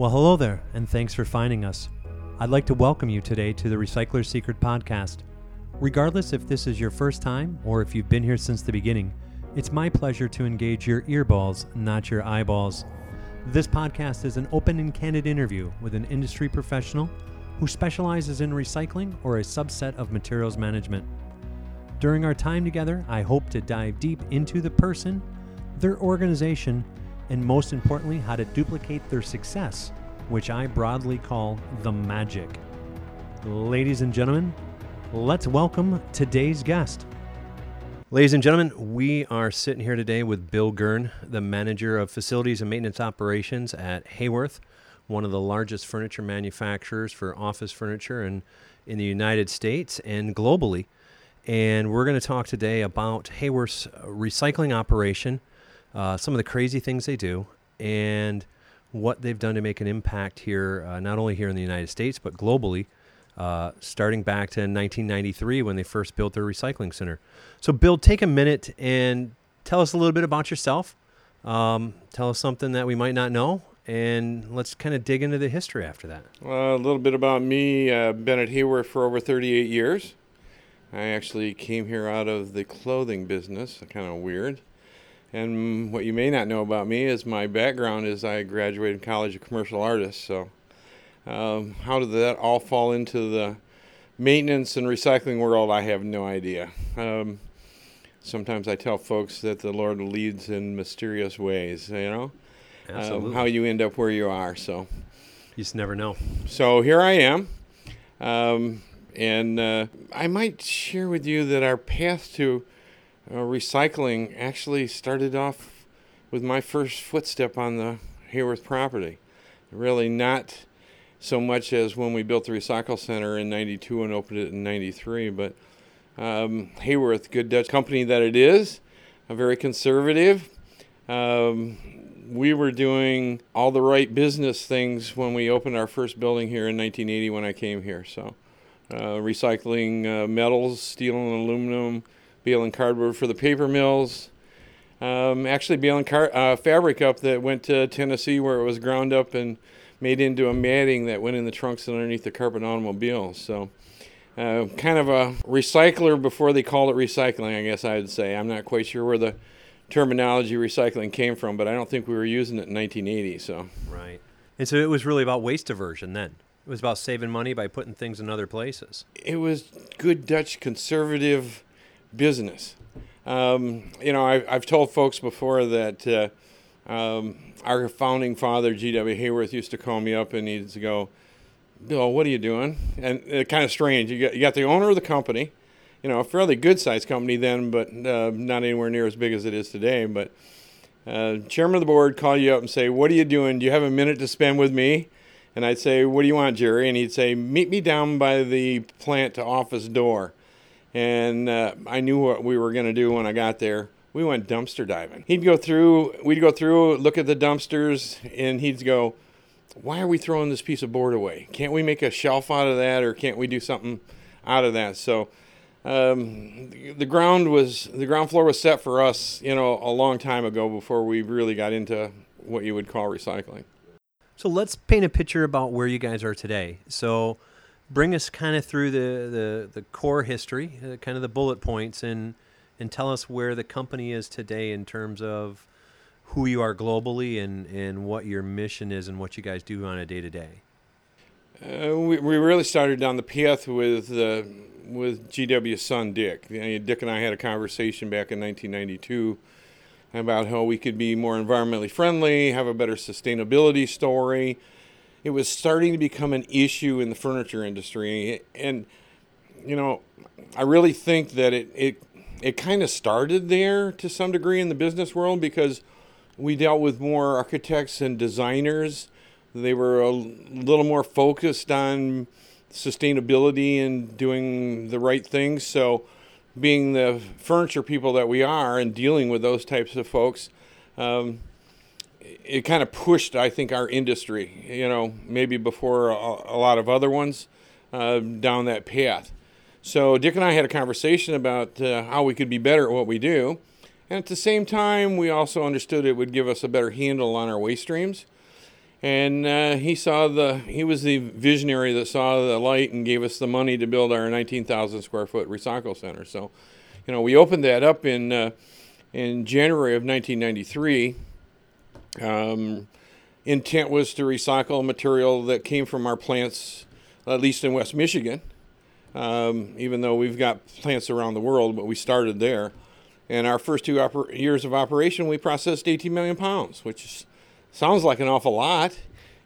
Well, hello there, and thanks for finding us. I'd like to welcome you today to the Recycler's Secret podcast. Regardless if this is your first time or if you've been here since the beginning, it's my pleasure to engage your earballs, not your eyeballs. This podcast is an open and candid interview with an industry professional who specializes in recycling or a subset of materials management. During our time together, I hope to dive deep into the person, their organization, and most importantly, how to duplicate their success, which I broadly call the magic. Ladies and gentlemen, let's welcome today's guest. Ladies and gentlemen, we are sitting here today with Bill Gurn, the manager of facilities and maintenance operations at Haworth, one of the largest furniture manufacturers for office furniture in, in the United States and globally. And we're going to talk today about Haworth's recycling operation, uh, some of the crazy things they do, and what they've done to make an impact here, uh, not only here in the United States, but globally, uh, starting back to 1993 when they first built their recycling center. So, Bill, take a minute and tell us a little bit about yourself. Um, tell us something that we might not know, and let's kind of dig into the history after that. Well, a little bit about me. I've been at Haworth for over 38 years. I actually came here out of the clothing business, kind of weird. And what you may not know about me is my background is I graduated College of Commercial Artists. So, um, how did that all fall into the maintenance and recycling world? I have no idea. Um, sometimes I tell folks that the Lord leads in mysterious ways, you know, um, how you end up where you are. So, you just never know. So, here I am. Um, and uh, I might share with you that our path to uh, recycling actually started off with my first footstep on the Haworth property. Really, not so much as when we built the recycle center in 92 and opened it in 93, but um, Haworth, good Dutch company that it is, a very conservative. Um, we were doing all the right business things when we opened our first building here in 1980 when I came here. So uh, recycling uh, metals, steel and aluminum, baling cardboard for the paper mills. Um, actually, baling car- uh, fabric up that went to Tennessee where it was ground up and made into a matting that went in the trunks underneath the carpet automobiles. So, uh, kind of a recycler before they called it recycling, I guess I'd say. I'm not quite sure where the terminology recycling came from, but I don't think we were using it in 1980. So, right. And so it was really about waste diversion then. It was about saving money by putting things in other places. It was good Dutch conservative business. Um, you know, I, have told folks before that uh, um, our founding father, G.W. Haworth, used to call me up and he'd go, Bill, what are you doing? And uh, kind of strange. You got, you got the owner of the company, you know, a fairly good sized company then, but uh, not anywhere near as big as it is today. But uh, chairman of the board call you up and say, What are you doing? Do you have a minute to spend with me? And I'd say, What do you want, Jerry? And he'd say, Meet me down by the plant to office door. And uh, I knew what we were going to do when I got there. We went dumpster diving. He'd go through, we'd go through, look at the dumpsters, and he'd go, Why are we throwing this piece of board away? Can't we make a shelf out of that, or can't we do something out of that? So, um, the ground was the ground floor was set for us, you know, a long time ago before we really got into what you would call recycling. So let's paint a picture about where you guys are today. So bring us kind of through the, the, the core history, uh, kind of the bullet points, and and tell us where the company is today in terms of who you are globally and, and what your mission is and what you guys do on a day to day. We, we really started down the path with uh, with GW's son Dick. Dick and I had a conversation back in 1992 about how we could be more environmentally friendly, have a better sustainability story. It was starting to become an issue in the furniture industry, and you know, I really think that it it it kind of started there to some degree in the business world because we dealt with more architects and designers. They were a little more focused on sustainability and doing the right things. So being the furniture people that we are and dealing with those types of folks, um, it kind of pushed, I think, our industry, you know, maybe before a, a lot of other ones, uh, down that path. So Dick and I had a conversation about uh, how we could be better at what we do. And at the same time, we also understood it would give us a better handle on our waste streams. and uh, he saw the he was the visionary that saw the light and gave us the money to build our 19,000 square foot recycle center. So, you know, we opened that up in uh, in January of 1993. Um, intent was to recycle material that came from our plants, at least in West Michigan. Um, even though we've got plants around the world, but we started there. And our first two oper- years of operation, we processed 18 million pounds, which sounds like an awful lot,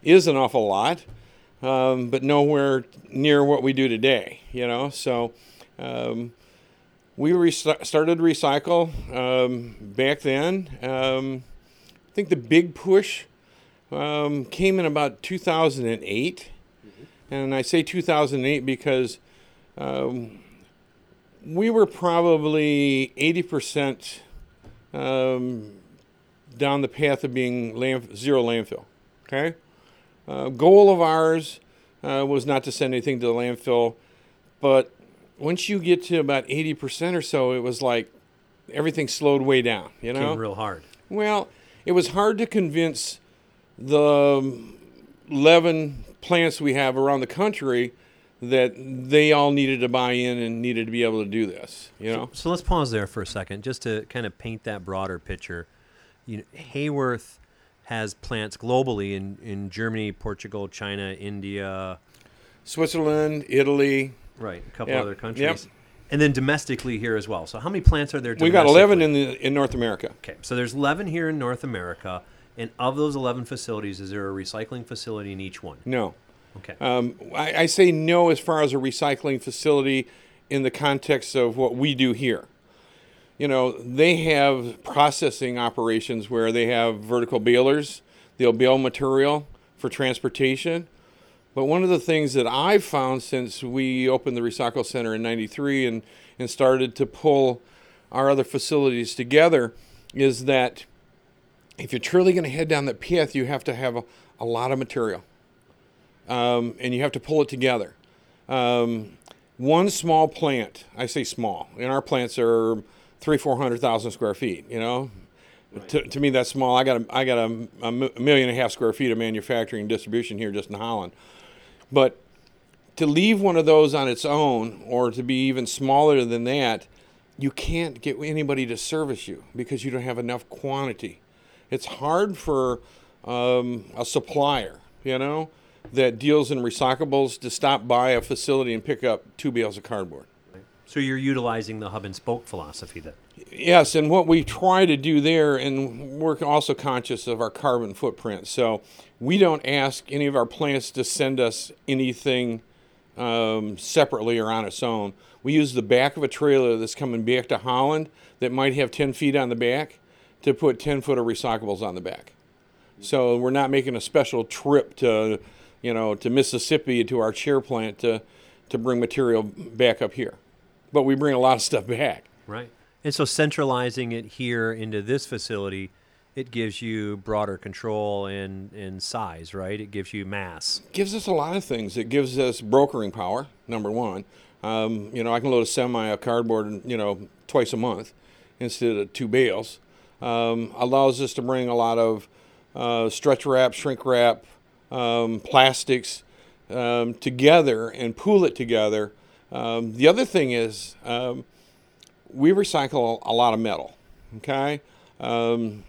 is an awful lot, um, but nowhere near what we do today. You know, so um, we re- started recycle um, back then. Um, I think the big push um, came in about 2008, and I say 2008 because um, we were probably 80% down the path of being land, zero landfill. Okay, uh, goal of ours uh, was not to send anything to the landfill, but once you get to about eighty percent or so, it was like everything slowed way down. You know, Came real hard. Well, it was hard to convince the um, eleven plants we have around the country that they all needed to buy in and needed to be able to do this. You know. So, so let's pause there for a second, just to kind of paint that broader picture you know, Haworth has plants globally in, in Germany, Portugal, China, India, Switzerland, Italy. Right, a couple Yep, other countries. yep. And then domestically here as well. So how many plants are there We got 11 in the in North America. Okay, so there's 11 here in North America. And of those 11 facilities, is there a recycling facility in each one? No. Okay. Um, I, I say no as far as a recycling facility in the context of what we do here. You know, they have processing operations where they have vertical balers, they'll bale material for transportation. But one of the things that I've found since we opened the Recycle Center in 93 and, and started to pull our other facilities together is that if you're truly going to head down that path, you have to have a, a lot of material um, and you have to pull it together. Um, one small plant, I say small, and our plants are three, four hundred thousand square feet. You know, to, to me that's small. I got a, I got a, a million and a half square feet of manufacturing and distribution here just in Holland, but to leave one of those on its own, or to be even smaller than that, you can't get anybody to service you because you don't have enough quantity. It's hard for um, a supplier, you know, that deals in recyclables to stop by a facility and pick up two bales of cardboard. So you're utilizing the hub and spoke philosophy then? Yes, and what we try to do there, and we're also conscious of our carbon footprint. So we don't ask any of our plants to send us anything um, separately or on its own. We use the back of a trailer that's coming back to Holland that might have 10 feet on the back to put 10 foot of recyclables on the back. So we're not making a special trip to, you know, to Mississippi to our chair plant to, to bring material back up here. But we bring a lot of stuff back. Right. And so centralizing it here into this facility, it gives you broader control and, and size, right? It gives you mass. gives us a lot of things. It gives us brokering power, number one. Um, you know, I can load a semi of cardboard, you know, twice a month instead of two bales. Um, allows us to bring a lot of uh, stretch wrap, shrink wrap, um, plastics um, together and pool it together. Um, the other thing is um, we recycle a lot of metal. Okay, um,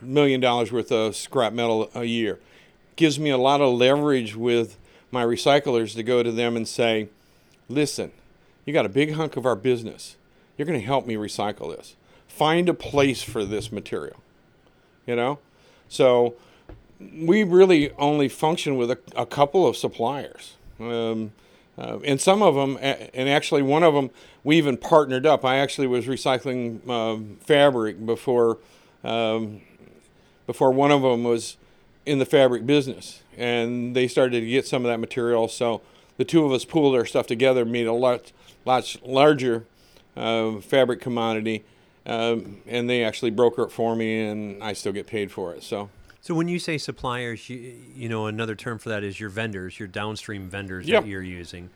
million dollars worth of scrap metal a year gives me a lot of leverage with my recyclers to go to them and say, "Listen, you got a big hunk of our business. You're going to help me recycle this. Find a place for this material." You know, so we really only function with a, a couple of suppliers. Um, uh, and some of them, and actually one of them, we even partnered up. I actually was recycling um, fabric before, um, before one of them was in the fabric business, and they started to get some of that material. So the two of us pooled our stuff together, made a lot, lot larger uh, fabric commodity, um, and they actually broker it for me, and I still get paid for it. So. So when you say suppliers, you, you know another term for that is your vendors, your downstream vendors Yep. that you're using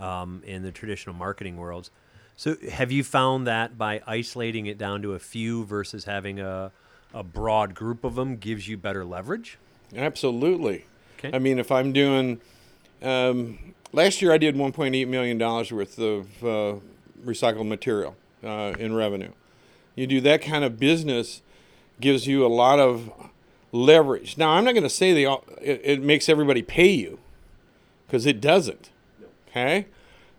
um, in the traditional marketing worlds. So have you found that by isolating it down to a few versus having a, a broad group of them gives you better leverage? Absolutely. Okay. I mean, if I'm doing, um, last year I did 1.8 million dollars worth of uh, recycled material uh, in revenue. You do that kind of business, gives you a lot of leverage. Now, I'm not going to say they all, it, it makes everybody pay you, because it doesn't. Okay.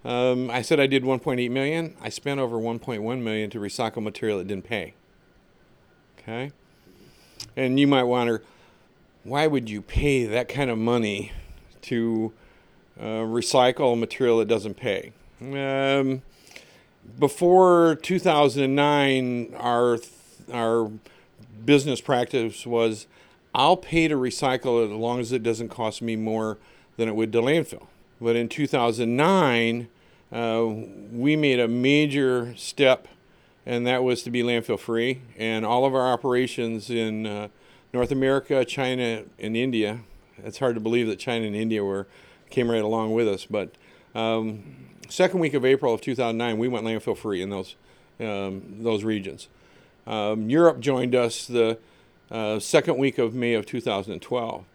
Um, I said I did 1.8 million. I spent over 1.1 million to recycle material that didn't pay. Okay. And you might wonder, why would you pay that kind of money to uh, recycle material that doesn't pay? Um, before 2009, our our business practice was, I'll pay to recycle it as long as it doesn't cost me more than it would to landfill. But in 2009, uh, we made a major step, and that was to be landfill free. And all of our operations in uh, North America, China, and India. It's hard to believe that China and India were came right along with us. But um, second week of April of 2009, we went landfill free in those um, those regions. Um, Europe joined us the uh, second week of May of 2012.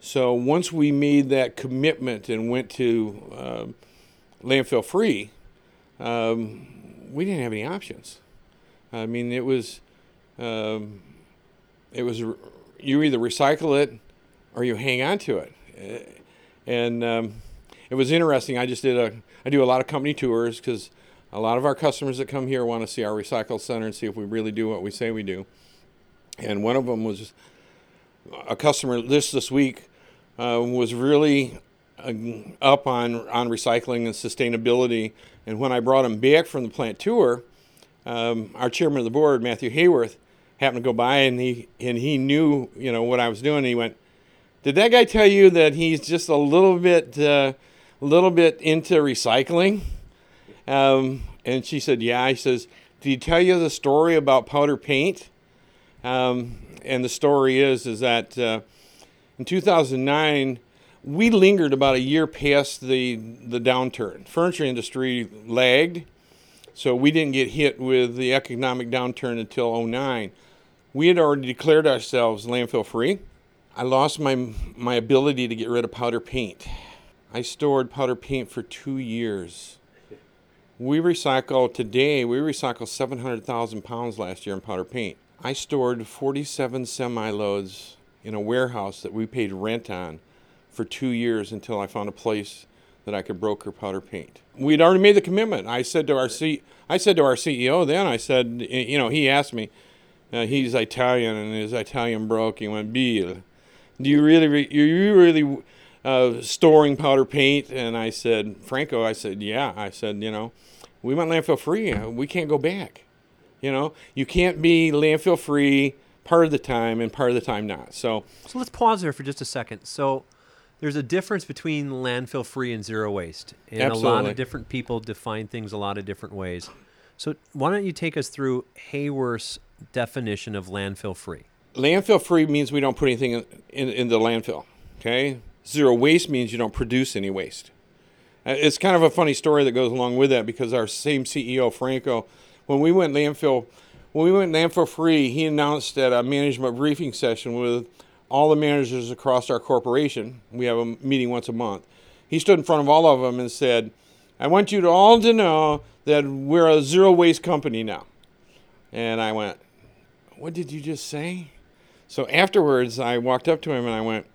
So once we made that commitment and went to um, landfill free, um, we didn't have any options. I mean, it was um, it was you either recycle it or you hang on to it. Uh, and um, it was interesting. I just did a I do a lot of company tours because a lot of our customers that come here want to see our recycle center and see if we really do what we say we do. And one of them was a customer this this week uh, was really uh, up on on recycling and sustainability. And when I brought him back from the plant tour, um, our chairman of the board, Matthew Haworth, happened to go by and he and he knew you know what I was doing. And he went, "Did that guy tell you that he's just a little bit uh, a little bit into recycling?" Um, and she said, "Yeah." He says, "Did he tell you the story about powder paint?" Um, and the story is is that uh, in 2009 we lingered about a year past the the downturn. Furniture industry lagged, so we didn't get hit with the economic downturn until 09. We had already declared ourselves landfill free. I lost my my ability to get rid of powder paint. I stored powder paint for two years. We recycle today. We recycle 700,000 pounds last year in powder paint. I stored 47 semi loads in a warehouse that we paid rent on for two years until I found a place that I could broker powder paint. We'd already made the commitment. I said to our C, I said to our CEO then, I said, you know, he asked me, uh, he's Italian and his Italian broke. He went, Bill, do you really, re- are you really uh, storing powder paint? And I said, Franco, I said, yeah. I said, you know, we went landfill free. We can't go back. You know, you can't be landfill free part of the time and part of the time not. So, so let's pause there for just a second. So, there's a difference between landfill free and zero waste, and Absolutely. a lot of different people define things a lot of different ways. So, why don't you take us through Haworth's definition of landfill free? Landfill free means we don't put anything in, in, in the landfill. Okay. Zero waste means you don't produce any waste. Uh, It's kind of a funny story that goes along with that because our same CEO Franco, when we went landfill, when we went landfill free, he announced at a management briefing session with all the managers across our corporation. We have a meeting once a month. He stood in front of all of them and said, "I want you to all to know that we're a zero waste company now." And I went, "What did you just say?" So afterwards, I walked up to him and I went,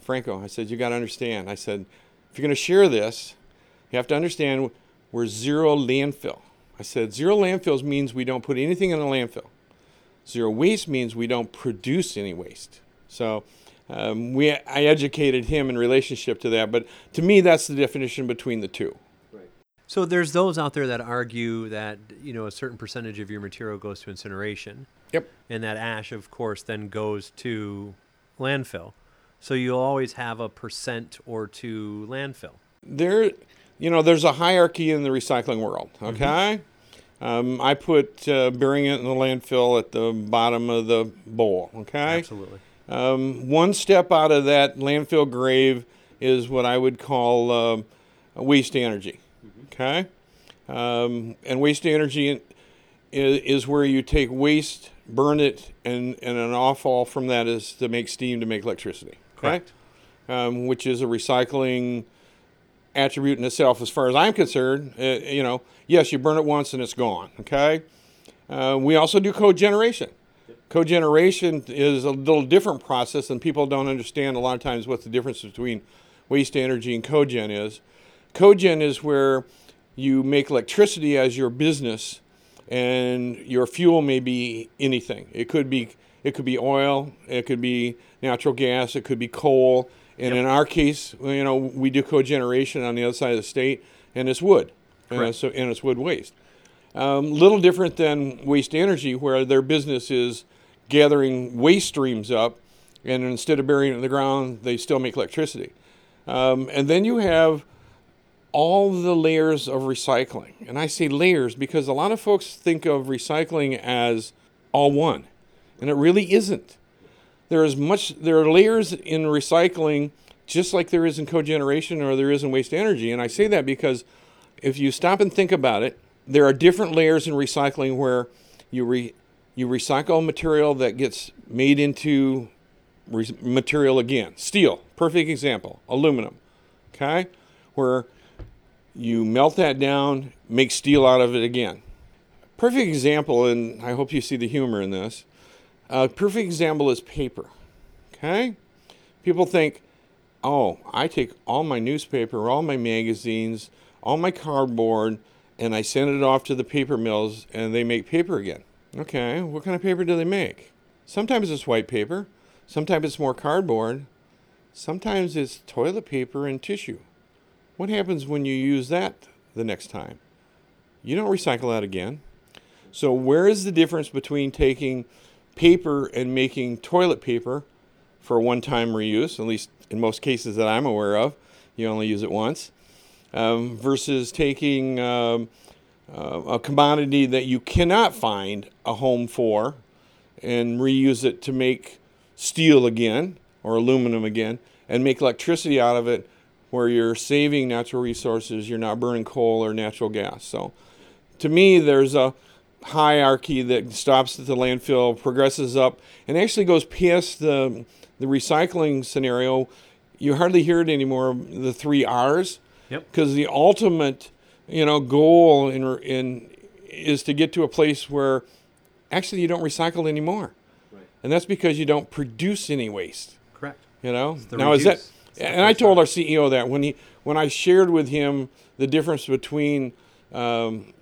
Franco, I said, you got to understand. I said, if you're going to share this, you have to understand we're zero landfill. I said, zero landfills means we don't put anything in a landfill. Zero waste means we don't produce any waste. So um, we, I educated him in relationship to that. But to me, that's the definition between the two. So there's those out there that argue that you know a certain percentage of your material goes to incineration. Yep. And that ash, of course, then goes to landfill. So you'll always have a percent or two landfill. There, you know, there's a hierarchy in the recycling world. Okay. Um, I put uh, burying it in the landfill at the bottom of the bowl. Okay. Absolutely. Um, one step out of that landfill grave is what I would call um waste energy. Okay, um, and waste energy is, is where you take waste burn it, and, and an offall from that is to make steam to make electricity. Okay? Correct. Um, which is a recycling attribute in itself, as far as I'm concerned. Uh, you know, yes, you burn it once and it's gone. Okay. Uh, we also do cogeneration. Cogeneration is a little different process, and people don't understand a lot of times what the difference between waste energy and cogen is. Cogen is where you make electricity as your business, and your fuel may be anything. It could be it could be oil, it could be natural gas, it could be coal. And in our case, you know, we do cogeneration on the other side of the state, and it's wood, and it's, and it's wood waste. Um, little different than waste energy, where their business is gathering waste streams up, and instead of burying it in the ground, they still make electricity. Um, and then you have all the layers of recycling. And I say layers because a lot of folks think of recycling as all one, and it really isn't. There is much there are layers in recycling just like there is in cogeneration or there is in waste energy. And I say that because if you stop and think about it, there are different layers in recycling where you re, you recycle material that gets made into re- material again. Steel, perfect example. Aluminum, okay, where you melt that down, make steel out of it again. Perfect example, and I hope you see the humor in this. A perfect example is paper. Okay? People think, oh, I take all my newspaper, all my magazines, all my cardboard, and I send it off to the paper mills and they make paper again. Okay, what kind of paper do they make? Sometimes it's white paper, sometimes it's more cardboard, sometimes it's toilet paper and tissue. What happens when you use that the next time? You don't recycle that again. So, where is the difference between taking paper and making toilet paper for one time reuse, at least in most cases that I'm aware of? You only use it once, um, versus taking um, uh, a commodity that you cannot find a home for and reuse it to make steel again or aluminum again and make electricity out of it where you're saving natural resources, you're not burning coal or natural gas. So, to me, there's a hierarchy that stops at the landfill, progresses up, and actually goes past the the recycling scenario. You hardly hear it anymore. The three R's, Yep. because the ultimate, you know, goal in in is to get to a place where actually you don't recycle anymore, Right. and that's because you don't produce any waste. Correct. You know, now is that? And I told our CEO that when he when I shared with him the difference between um,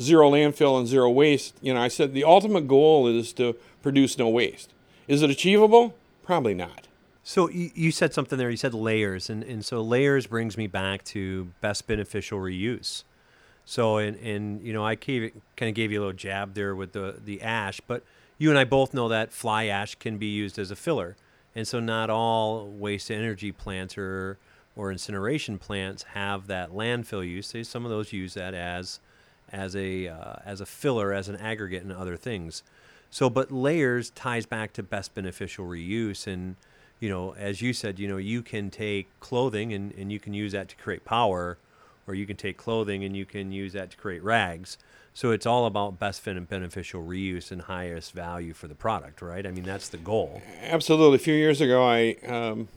zero landfill and zero waste, you know, I said the ultimate goal is to produce no waste. Is it achievable? Probably not. So you, said something there. You said layers, and, and so layers brings me back to best beneficial reuse. So and and you know I kind of gave you a little jab there with the the ash, but you and I both know that fly ash can be used as a filler, and so not all waste energy plants or or incineration plants have that landfill use. Say some of those use that as as a uh, as a filler, as an aggregate, and other things. So, but layers ties back to best beneficial reuse, and you know, as you said, you know, you can take clothing and, and you can use that to create power, or you can take clothing and you can use that to create rags. So it's all about best fit and beneficial reuse and highest value for the product, right? I mean, that's the goal. Absolutely. A few years ago, I um,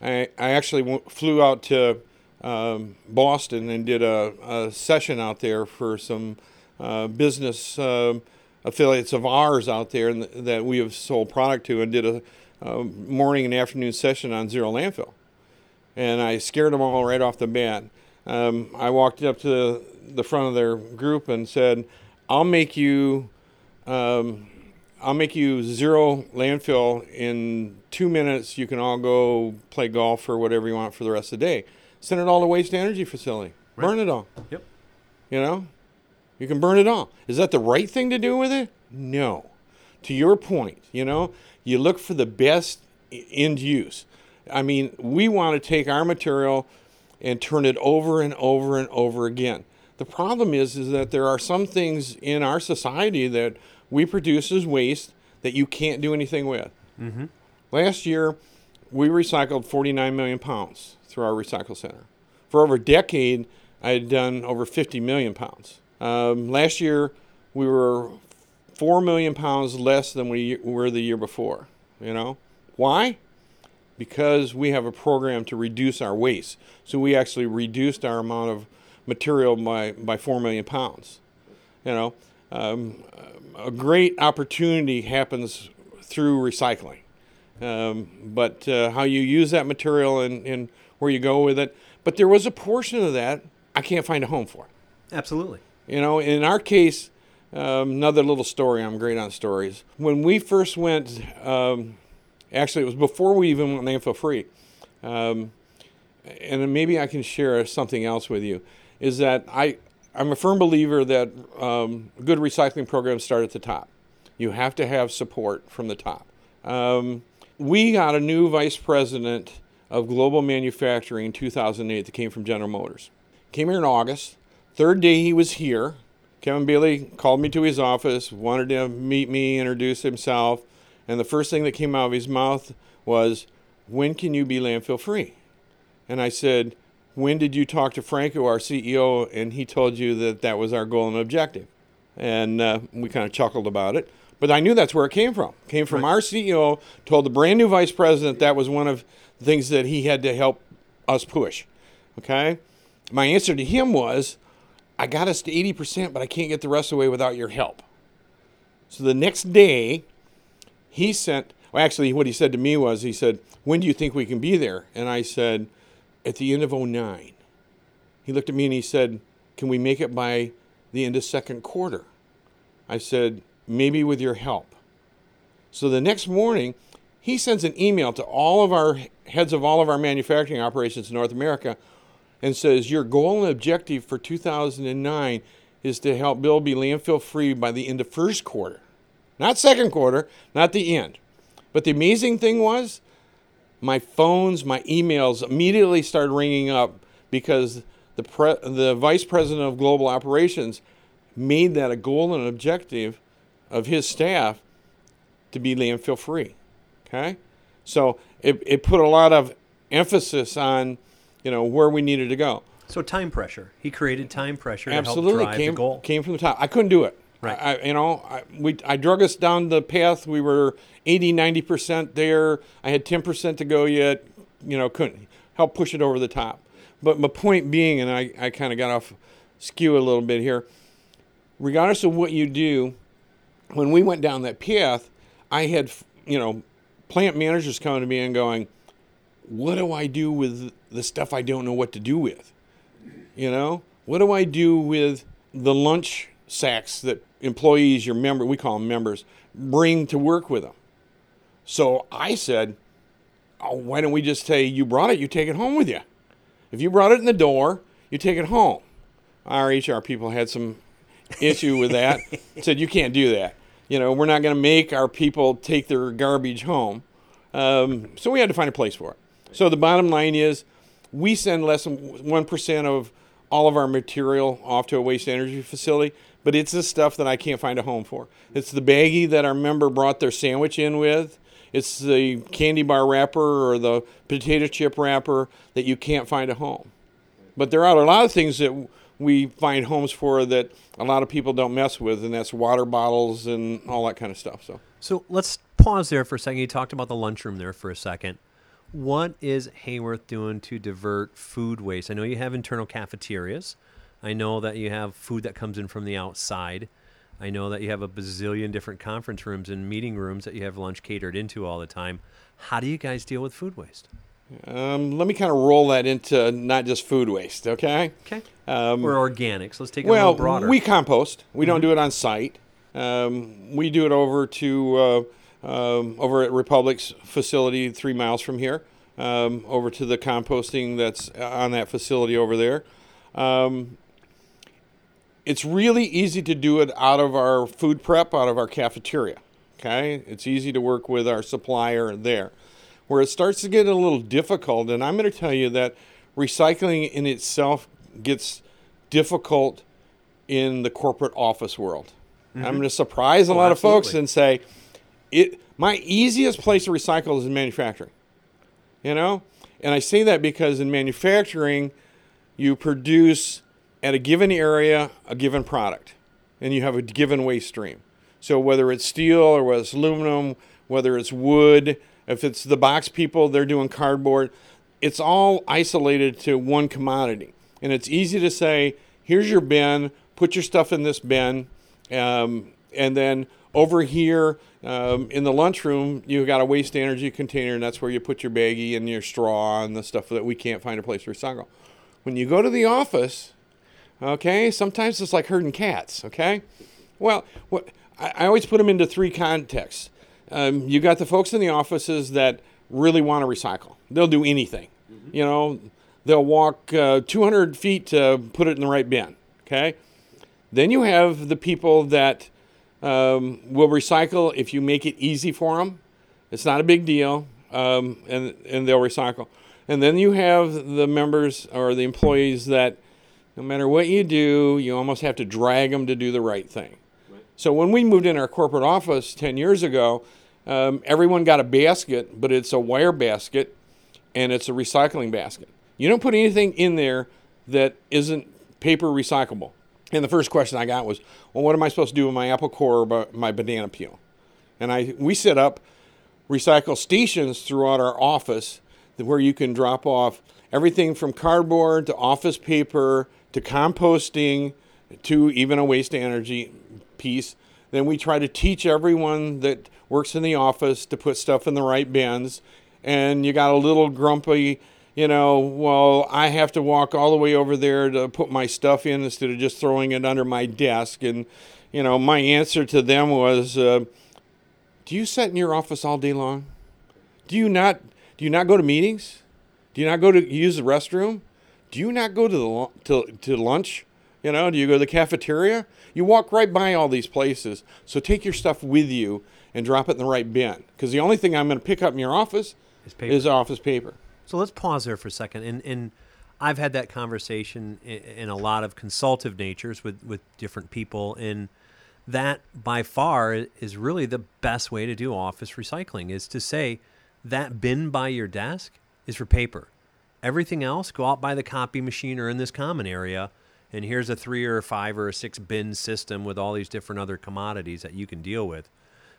I, I actually flew out to um, Boston and did a, a session out there for some uh, business um, affiliates of ours out there that we have sold product to, and did a, a morning and afternoon session on zero landfill. And I scared them all right off the bat. Um, I walked up to the front of their group and said, "I'll make you." Um, I'll make you zero landfill in two minutes. You can all go play golf or whatever you want for the rest of the day. Send it all to waste energy facility. Right. Burn it all. Yep. You know, you can burn it all. Is that the right thing to do with it? No. To your point, you know, you look for the best end use. I mean, we want to take our material and turn it over and over and over again. The problem is, is that there are some things in our society that we produce as waste that you can't do anything with. Mm-hmm. Last year, we recycled 49 million pounds through our recycle center. For over a decade, I had done over 50 million pounds. Um, last year, we were four million pounds less than we were the year before. You know, why? Because we have a program to reduce our waste. So we actually reduced our amount of material by, by four million pounds. You know, um, a great opportunity happens through recycling. Um, but uh, how you use that material and, and where you go with it. But there was a portion of that I can't find a home for. Absolutely. You know, in our case, um, another little story. I'm great on stories. When we first went, um, actually, it was before we even went landfill free. Um, and maybe I can share something else with you. Is that I I'm a firm believer that um, good recycling programs start at the top. You have to have support from the top. Um, we got a new vice president of global manufacturing in 2008 that came from General Motors. Came here in August. Third day he was here, Kevin Bailey called me to his office, wanted to meet me, introduce himself, and the first thing that came out of his mouth was, When can you be landfill free? And I said, When did you talk to Franco, our CEO, and he told you that that was our goal and objective? And uh, we kind of chuckled about it. But I knew that's where it came from. It came from right. our CEO, told the brand new vice president that was one of the things that he had to help us push. Okay? My answer to him was, I got us to 80%, but I can't get the rest away without your help. So the next day, he sent, well, actually, what he said to me was, he said, When do you think we can be there? And I said, At the end of 09. He looked at me and he said, Can we make it by the end of second quarter? I said, Maybe with your help. So the next morning, he sends an email to all of our heads of all of our manufacturing operations in North America and says your goal and objective for 2009 is to help Bill be landfill free by the end of first quarter. Not second quarter, not the end. But the amazing thing was my phones, my emails immediately started ringing up because the pre- the vice president of global operations made that a goal and an objective of his staff to be landfill free. Okay? So it, it put a lot of emphasis on you know where we needed to go. So time pressure. He created time pressure Absolutely. came, Came from the top. I couldn't do it. Right. I, you know, I, we, I drug us down the path. We were 80, 90% there. I had 10% to go yet. You know, couldn't help push it over the top. But my point being, and I, I kind of got off skew a little bit here, regardless of what you do, when we went down that path, I had, you know, plant managers coming to me and going, what do I do with the stuff I don't know what to do with? You know, what do I do with the lunch sacks that employees, your member, we call them members, bring to work with them? So I said, oh, why don't we just say, you brought it, you take it home with you? If you brought it in the door, you take it home. Our HR people had some issue with that. said, you can't do that. You know, we're not going to make our people take their garbage home. Um, so we had to find a place for it. So the bottom line is we send less than 1% of all of our material off to a waste energy facility, but it's the stuff that I can't find a home for. It's the baggie that our member brought their sandwich in with. It's the candy bar wrapper or the potato chip wrapper that you can't find a home. But there are a lot of things that we find homes for that a lot of people don't mess with, and that's water bottles and all that kind of stuff. So, so let's pause there for a second. You talked about the lunchroom there for a second. What is Haworth doing to divert food waste? I know you have internal cafeterias. I know that you have food that comes in from the outside. I know that you have a bazillion different conference rooms and meeting rooms that you have lunch catered into all the time. How do you guys deal with food waste? Um, let me kind of roll that into not just food waste, okay? Okay. Um, or organics. Let's take it well, a little broader. we compost. We mm-hmm. don't do it on site. Um, we do it over to uh, um, over at Republic's facility three miles from here, um, over to the composting that's on that facility over there. Um, it's really easy to do it out of our food prep, out of our cafeteria. Okay, it's easy to work with our supplier there. Where it starts to get a little difficult, and I'm going to tell you that recycling in itself gets difficult in the corporate office world. Mm-hmm. I'm going to surprise a oh, lot absolutely. of folks and say, it my easiest place to recycle is in manufacturing. You know? And I say that because in manufacturing, you produce at a given area a given product and you have a given waste stream. So whether it's steel or whether it's aluminum, whether it's wood, if it's the box people, they're doing cardboard. It's all isolated to one commodity. And it's easy to say, here's your bin, put your stuff in this bin, um, and then over here um, in the lunchroom, you've got a waste energy container, and that's where you put your baggie and your straw and the stuff that we can't find a place to recycle. When you go to the office, okay, sometimes it's like herding cats, okay? Well, what, I, I always put them into three contexts. Um, you got the folks in the offices that really want to recycle. They'll do anything. Mm-hmm. You know, they'll walk uh, 200 feet to put it in the right bin. Okay. Then you have the people that um, will recycle if you make it easy for them. It's not a big deal, um, and and they'll recycle. And then you have the members or the employees that, no matter what you do, you almost have to drag them to do the right thing. Right. So when we moved in our corporate office 10 years ago, um, everyone got a basket, but it's a wire basket and it's a recycling basket. You don't put anything in there that isn't paper recyclable. And the first question I got was, well, what am I supposed to do with my apple core or my banana peel? And I we set up recycle stations throughout our office where you can drop off everything from cardboard to office paper to composting to even a waste energy piece. Then we try to teach everyone that works in the office to put stuff in the right bins. And you got a little grumpy, you know, well, I have to walk all the way over there to put my stuff in instead of just throwing it under my desk. And, you know, my answer to them was, uh, do you sit in your office all day long? Do you not do you not go to meetings? Do you not go to use the restroom? Do you not go to the to, to lunch? You know, do you go to the cafeteria? You walk right by all these places. So take your stuff with you and drop it in the right bin. Because the only thing I'm going to pick up in your office is office paper. So let's pause there for a second. And, and I've had that conversation in, in, a lot of consultative natures with, with different people. And that by far is really the best way to do office recycling is to say that bin by your desk is for paper. Everything else, go out by the copy machine or in this common area. And here's a three or a five or a six bin system with all these different other commodities that you can deal with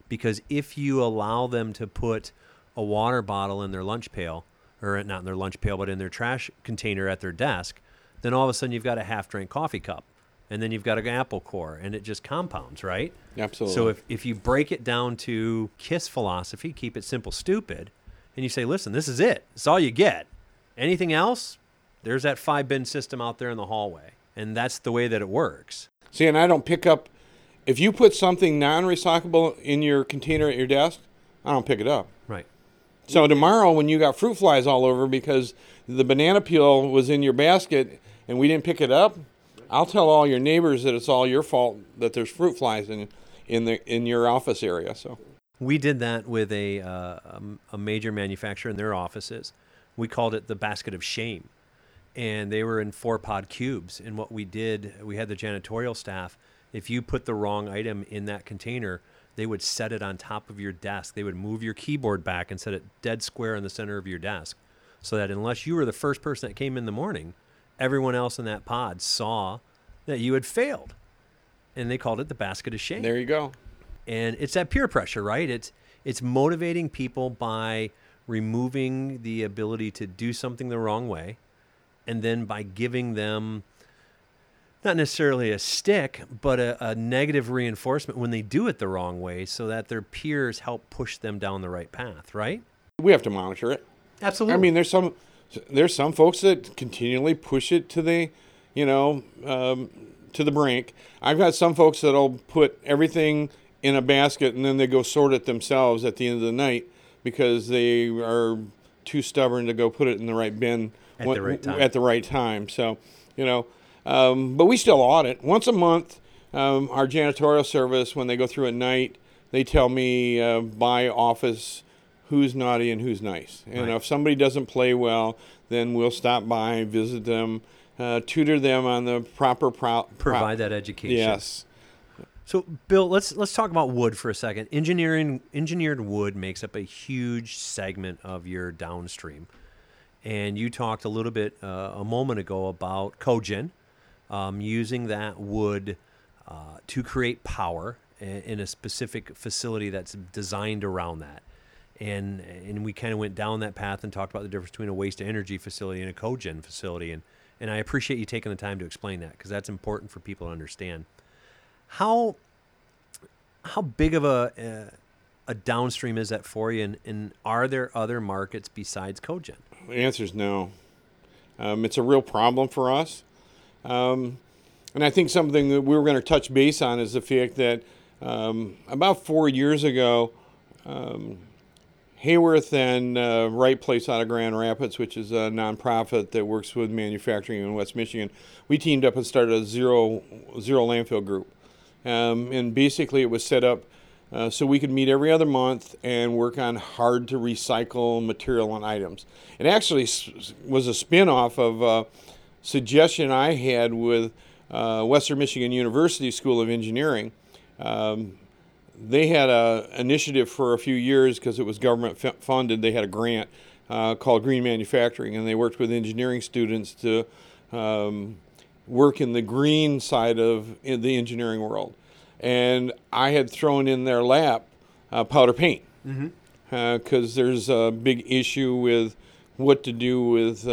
because if you allow them to put a water bottle in their lunch pail, or not in their lunch pail, but in their trash container at their desk, then all of a sudden you've got a half drink coffee cup. And then you've got an apple core, and it just compounds, right? Absolutely. So if, if you break it down to KISS philosophy, keep it simple, stupid, and you say, listen, this is it. It's all you get. Anything else, there's that five bin system out there in the hallway. And that's the way that it works. See, and I don't pick up if you put something non-recyclable in your container at your desk, I don't pick it up. Right. So tomorrow, when you got fruit flies all over because the banana peel was in your basket and we didn't pick it up, I'll tell all your neighbors that it's all your fault that there's fruit flies in in the in your office area. So we did that with a uh, a major manufacturer in their offices. We called it the basket of shame, and they were in four pod cubes. And what we did, we had the janitorial staff if you put the wrong item in that container, they would set it on top of your desk. They would move your keyboard back and set it dead square in the center of your desk. So that unless you were the first person that came in the morning, everyone else in that pod saw that you had failed. And they called it the basket of shame. There you go. And it's that peer pressure, right? It's it's motivating people by removing the ability to do something the wrong way and then by giving them not necessarily a stick, but a, a, negative reinforcement when they do it the wrong way so that their peers help push them down the right path, right? We have to monitor it. Absolutely. I mean, there's some there's some folks that continually push it to the, you know, um, to the brink. I've got some folks that'll put everything in a basket and then they go sort it themselves at the end of the night because they are too stubborn to go put it in the right bin at the right time. At the right time. So, you know, um, but we still audit once a month. Um, our janitorial service, when they go through at night, they tell me uh, by office who's naughty and who's nice. And right. if somebody doesn't play well, then we'll stop by, visit them, uh, tutor them on the proper pro- provide that education. Yes. So, Bill, let's let's talk about wood for a second. Engineering engineered wood makes up a huge segment of your downstream, and you talked a little bit uh, a moment ago about cogen, um, using that wood uh, to create power in a specific facility that's designed around that. And and we kind of went down that path and talked about the difference between a waste energy facility and a cogen facility. And and I appreciate you taking the time to explain that because that's important for people to understand. How how big of a uh, a downstream is that for you, and, and are there other markets besides cogen? The answer is no. Um, it's a real problem for us. Um, and I think something that we were going to touch base on is the fact that um, about four years ago, um, Haworth and uh, Right Place out of Grand Rapids, which is a nonprofit that works with manufacturing in West Michigan, we teamed up and started a zero zero landfill group. Um, and basically, it was set up uh, so we could meet every other month and work on hard to recycle material and items. It actually was a spin off of a suggestion I had with uh, Western Michigan University School of Engineering. Um, they had an initiative for a few years because it was government f- funded. They had a grant uh, called Green Manufacturing, and they worked with engineering students to um, work in the green side of the engineering world and I had thrown in their lap uh, powder paint because mm-hmm. uh, there's a big issue with what to do with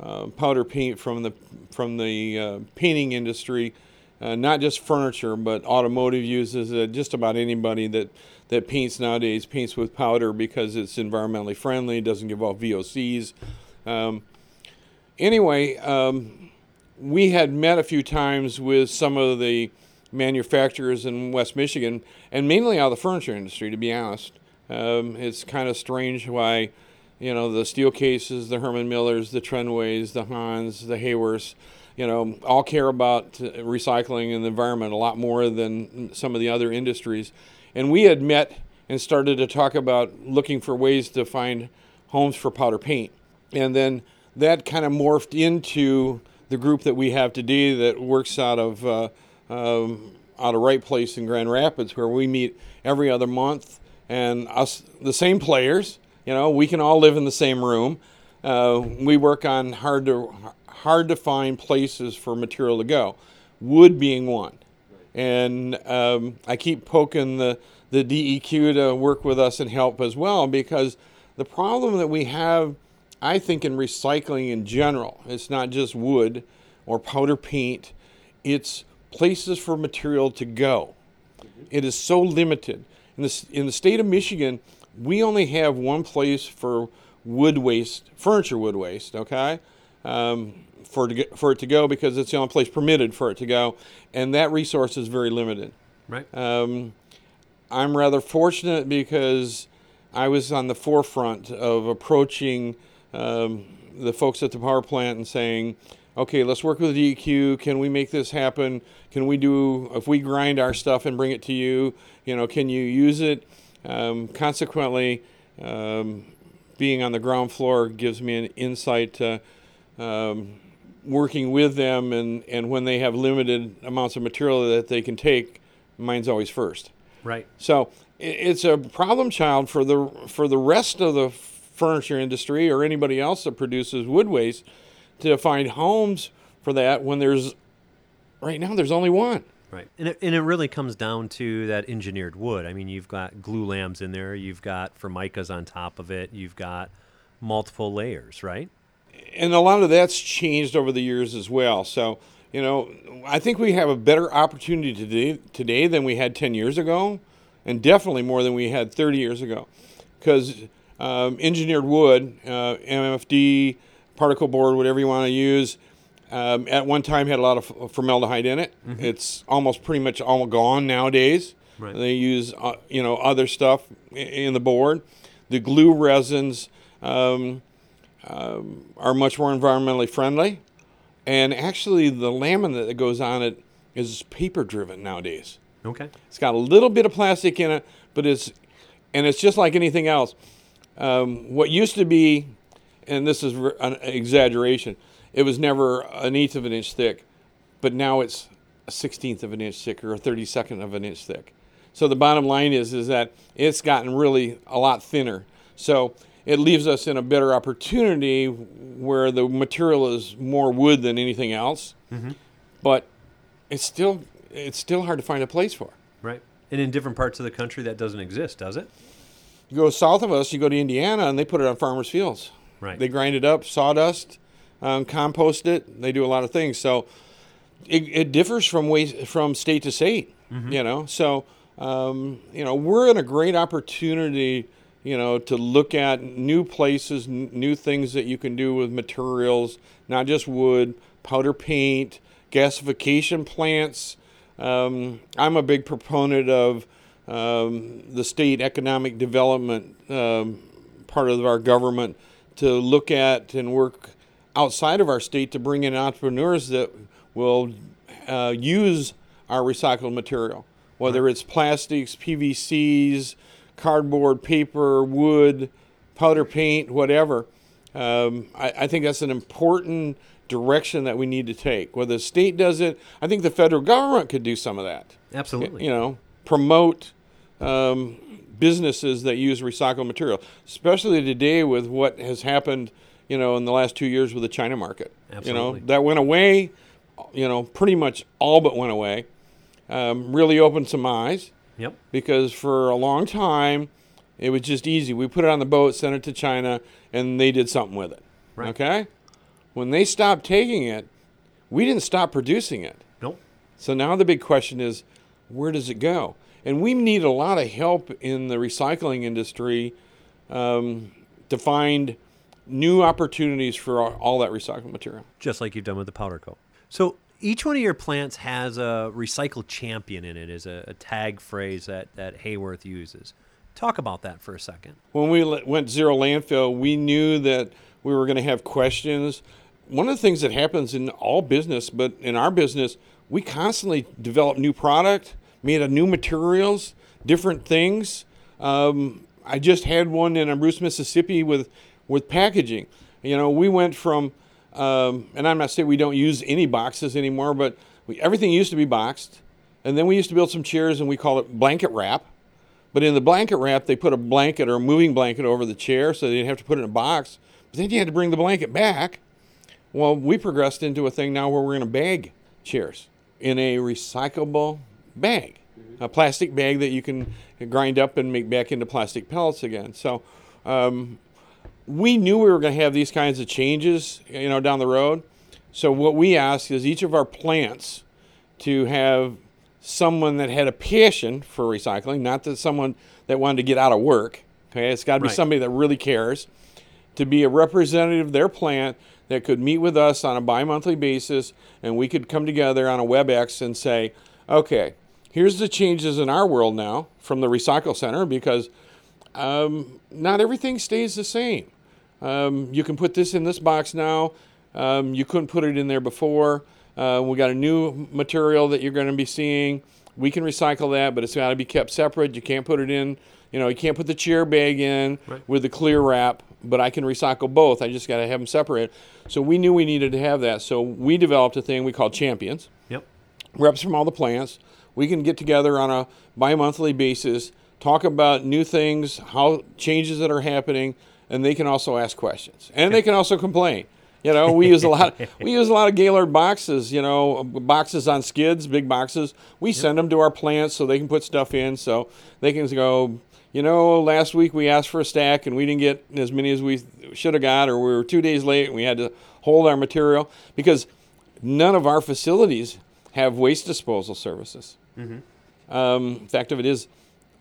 uh, uh powder paint from the from the uh, painting industry, uh, not just furniture but automotive uses it. Just about anybody that that paints nowadays paints with powder because it's environmentally friendly, doesn't give off VOCs. Um, anyway, um, we had met a few times with some of the manufacturers in West Michigan, and mainly out of the furniture industry, to be honest. Um, it's kind of strange why, you know, the Steelcases, the Herman Millers, the Trendways, the Hans, the Haworths, you know, all care about recycling and the environment a lot more than some of the other industries. And we had met and started to talk about looking for ways to find homes for powder paint. And then that kind of morphed into the group that we have today that works out of uh, um, out of Right Place in Grand Rapids, where we meet every other month, and us the same players. You know, we can all live in the same room. Uh, we work on hard to hard to find places for material to go. Wood being one, and um, I keep poking the the DEQ to work with us and help as well because the problem that we have, I think, in recycling in general, it's not just wood or powder paint. It's places for material to go. It is so limited. In the, in the state of Michigan, we only have one place for wood waste, furniture wood waste, okay, um, for, to get, for it to go because it's the only place permitted for it to go, and that resource is very limited. Right. Um, I'm rather fortunate because I was on the forefront of approaching um, the folks at the power plant and saying, okay, let's work with the DEQ. Can we make this happen? Can we do, if we grind our stuff and bring it to you, you know, can you use it? Um, consequently, um, being on the ground floor gives me an insight to um, working with them, and, and when they have limited amounts of material that they can take, mine's always first. Right. So it's a problem child for the for the rest of the furniture industry or anybody else that produces wood waste to find homes for that when there's right now there's only one. Right. And it, and it really comes down to that engineered wood. I mean, you've got glulams in there, you've got formicas on top of it, you've got multiple layers, right? And a lot of that's changed over the years as well. So, you know, I think we have a better opportunity today, today than we had 10 years ago, and definitely more than we had 30 years ago. Because um, engineered wood, uh, MFD, particle board, whatever you want to use. Um, at one time, had a lot of formaldehyde in it. Mm-hmm. It's almost pretty much all gone nowadays. Right. They use uh, you know other stuff in the board. The glue resins um, um, are much more environmentally friendly, and actually the laminate that goes on it is paper driven nowadays. Okay. It's got a little bit of plastic in it, but it's and it's just like anything else. Um, what used to be and this is an exaggeration, it was never an eighth of an inch thick, but now it's a sixteenth of an inch thick or a thirty second of an inch thick. So the bottom line is is that it's gotten really a lot thinner. So it leaves us in a better opportunity where the material is more wood than anything else, mm-hmm. but it's still it's still hard to find a place for. Right And in different parts of the country, that doesn't exist, does it? You go south of us, you go to Indiana, and they put it on farmers' fields. Right. They grind it up, sawdust, um, compost it. They do a lot of things. So it, it differs from way, from state to state. You know, so um, you know we're in a great opportunity. You know, to look at new places, n- new things that you can do with materials, not just wood, powder paint, gasification plants. Um, I'm a big proponent of um, the state economic development um, part of our government to look at and work outside of our state to bring in entrepreneurs that will uh, use our recycled material, whether it's plastics, PVCs, cardboard, paper, wood, powder paint, whatever. Um, I, I think that's an important direction that we need to take. Whether the state does it, I think the federal government could do some of that Absolutely. you know, promote um, businesses that use recycled material, especially today with what has happened, you know, in the last two years with the China market. Absolutely. You know, that went away, you know, pretty much all but went away. Um, really opened some eyes Yep. because for a long time it was just easy. We put it on the boat, sent it to China, and they did something with it. Right. Okay? When they stopped taking it, we didn't stop producing it. Nope. So now the big question is, where does it go? And we need a lot of help in the recycling industry um, to find new opportunities for all, all that recycled material. Just like you've done with the powder coat. So each one of your plants has a recycle champion in it, is a, a tag phrase that, that Haworth uses. Talk about that for a second. When we le- went zero landfill, we knew that we were going to have questions. One of the things that happens in all business, but in our business, we constantly develop new product, made of new materials, different things. Um, I just had one in Bruce, Mississippi with with packaging. You know, we went from, um, and I'm not saying we don't use any boxes anymore, but we, everything used to be boxed, and then we used to build some chairs and we call it blanket wrap. But in the blanket wrap, they put a blanket or a moving blanket over the chair so they didn't have to put it in a box. But then you had to bring the blanket back. Well, we progressed into a thing now where we're going to bag chairs in a recyclable bag, a plastic bag that you can grind up and make back into plastic pellets again. So um, we knew we were going to have these kinds of changes, you know, down the road. So what we asked is each of our plants to have someone that had a passion for recycling, not that someone that wanted to get out of work. Okay, it's got to be Right. somebody that really cares. To be a representative of their plant that could meet with us on a bi-monthly basis, and we could come together on a WebEx and say, okay, here's the changes in our world now from the recycle center because um, not everything stays the same. Um, you can put this in this box now. Um, you couldn't put it in there before. Uh, we got a new material that you're going to be seeing. We can recycle that, but it's got to be kept separate. You can't put it in. You know, you can't put the chair bag in Right. with the clear wrap. But I can recycle both. I just got to have them separate. So we knew we needed to have that. So we developed a thing we call Champions Yep. reps from all the plants. We can get together on a bi-monthly basis, talk about new things, how changes that are happening, and they can also ask questions. And they can also complain. You know, we use a lot. We use a lot of Gaylord boxes. You know, boxes on skids, big boxes. We send them to our plants so they can put stuff in. So they can go. You know, last week we asked for a stack and we didn't get as many as we should have got, or we were two days late and we had to hold our material because none of our facilities have waste disposal services. Um, fact of it is,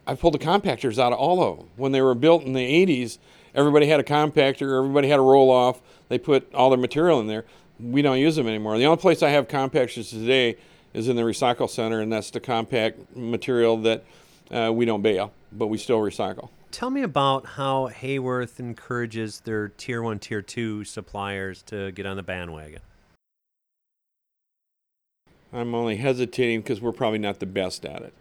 I pulled the compactors out of all of them. When they were built in the 80s, everybody had a compactor, everybody had a roll off. They put all their material in there. We don't use them anymore. The only place I have compactors today is in the recycle center, and that's the compact material that uh, we don't bale, but we still recycle. Tell me about how Haworth encourages their tier one, tier two suppliers to get on the bandwagon. I'm only hesitating because we're probably not the best at it.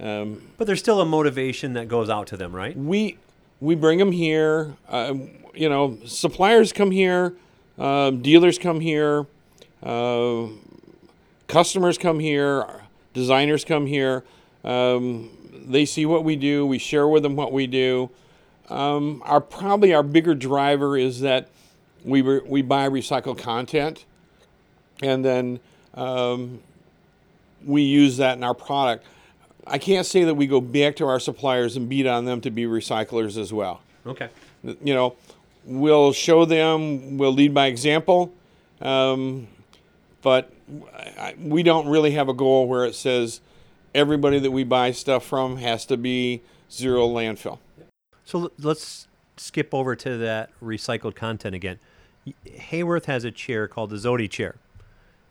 Um, But there's still a motivation that goes out to them, right? we we bring them here. Uh, you know, suppliers come here, um, dealers come here, uh, customers come here, designers come here. Um, they see what we do. We share with them what we do. Um, our probably our bigger driver is that we re- we buy recycled content, and then um, we use that in our product. I can't say that we go back to our suppliers and beat on them to be recyclers as well. Okay. You know, we'll show them, we'll lead by example, um, but I, we don't really have a goal where it says everybody that we buy stuff from has to be zero landfill. So let's skip over to that recycled content again. Haworth has a chair called the Zody chair,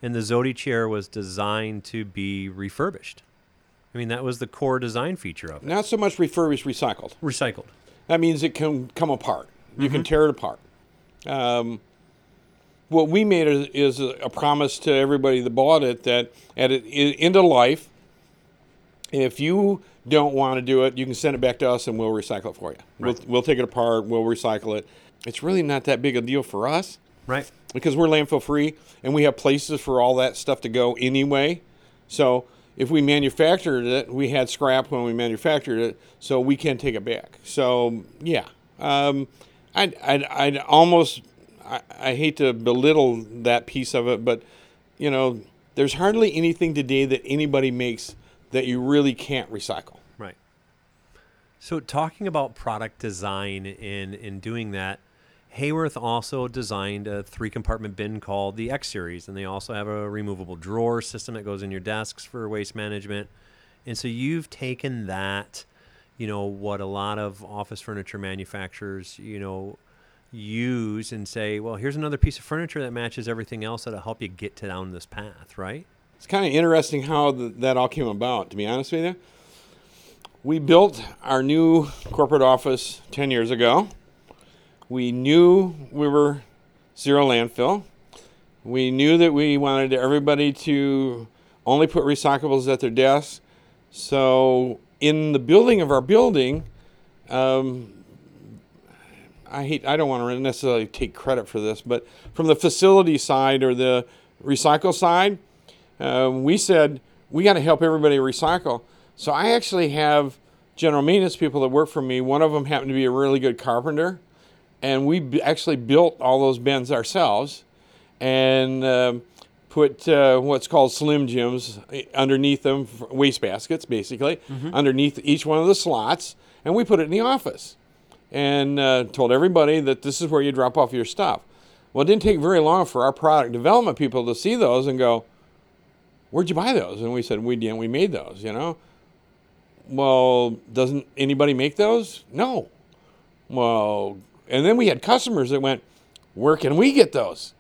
and the Zody chair was designed to be refurbished. I mean, that was the core design feature of it. Not so much refurbished, recycled. Recycled. That means it can come apart. You can tear it apart. Um, what we made is, a, promise to everybody that bought it that at end of life, if you don't want to do it, you can send it back to us and we'll recycle it for you. Right. We'll, we'll take it apart, we'll recycle it. It's really not that big a deal for us Right. because we're landfill free and we have places for all that stuff to go anyway. So if we manufactured it, we had scrap when we manufactured it, so we can take it back. So yeah, um, I'd, I'd, I'd almost I, I hate to belittle that piece of it, but you know, there's hardly anything today that anybody makes that you really can't recycle. Right. So talking about product design in in doing that, Haworth also designed a three compartment bin called the X series, and they also have a removable drawer system that goes in your desks for waste management. And so you've taken that, you know, what a lot of office furniture manufacturers, you know, use and say, well, here's another piece of furniture that matches everything else that'll help you get to down this path, right? It's kind of interesting how th- that all came about, to be honest with you. We built our new corporate office 10 years ago. We knew we were zero landfill. We knew that we wanted everybody to only put recyclables at their desks. So, in the building of our building, um, I hate I don't want to necessarily take credit for this, but from the facility side or the recycle side, uh, we said we got to help everybody recycle. So I actually have general maintenance people that work for me. One of them happened to be a really good carpenter, and we b- actually built all those bins ourselves, and um, put uh, what's called slim jims underneath them, waste baskets basically, underneath each one of the slots, and we put it in the office and uh, told everybody that this is where you drop off your stuff. Well, it didn't take very long for our product development people to see those and go, "Where'd you buy those?" And we said, "We didn't. We made those." You know. Well, doesn't anybody make those? No. Well, and then we had customers that went, "Where can we get those?"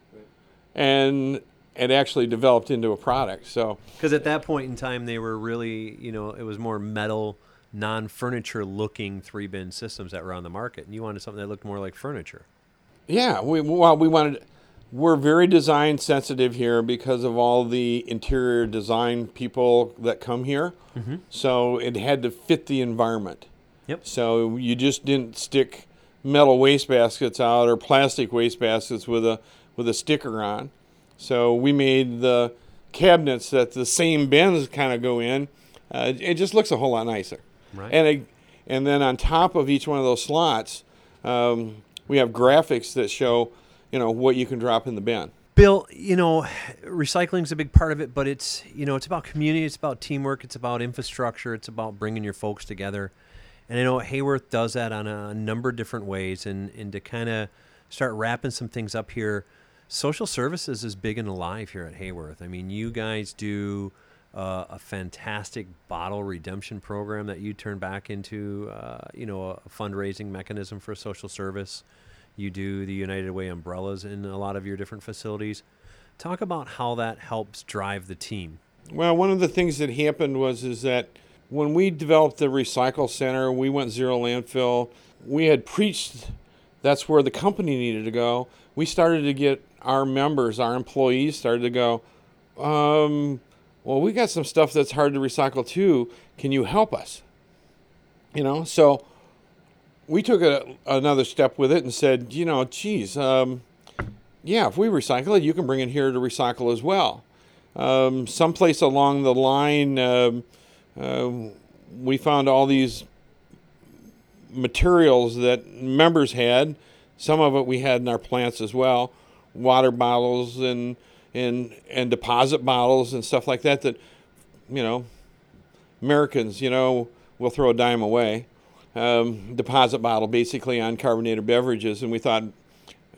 And it actually developed into a product. So Because at that point in time, they were really, you know, it was more metal, non furniture looking three bin systems that were on the market. And you wanted something that looked more like furniture. Yeah, we well we wanted. We're very design sensitive here because of all the interior design people that come here. Mm-hmm. So it had to fit the environment. Yep. So you just didn't stick metal waste baskets out or plastic waste baskets with a with a sticker on. So we made the cabinets that the same bins kind of go in. Uh, it just looks a whole lot nicer. Right. And it, and then on top of each one of those slots, um, we have graphics that show, you know, what you can drop in the bin. Bill, you know, recycling is a big part of it, but it's, you know, it's about community, it's about teamwork, it's about infrastructure, it's about bringing your folks together. And I know Haworth does that on a number of different ways. And, and to kind of start wrapping some things up here, social services is big and alive here at Haworth. I mean, you guys do uh, a fantastic bottle redemption program that you turn back into, uh, you know, a fundraising mechanism for social service. You do the United Way umbrellas in a lot of your different facilities. Talk about how that helps drive the team. Well, one of the things that happened was is that when we developed the recycle center, we went zero landfill. We had preached that's where the company needed to go. We started to get our members, our employees, started to go. Um, well, we got some stuff that's hard to recycle too. Can you help us? You know, so we took a, another step with it and said, you know, geez, um, yeah, if we recycle it, you can bring it here to recycle as well um, someplace along the line, um, uh, we found all these materials that members had. Some of it we had in our plants as well, water bottles and and and deposit bottles and stuff like that. That you know, Americans, you know, will throw a dime away, um, deposit bottle basically on carbonated beverages, and we thought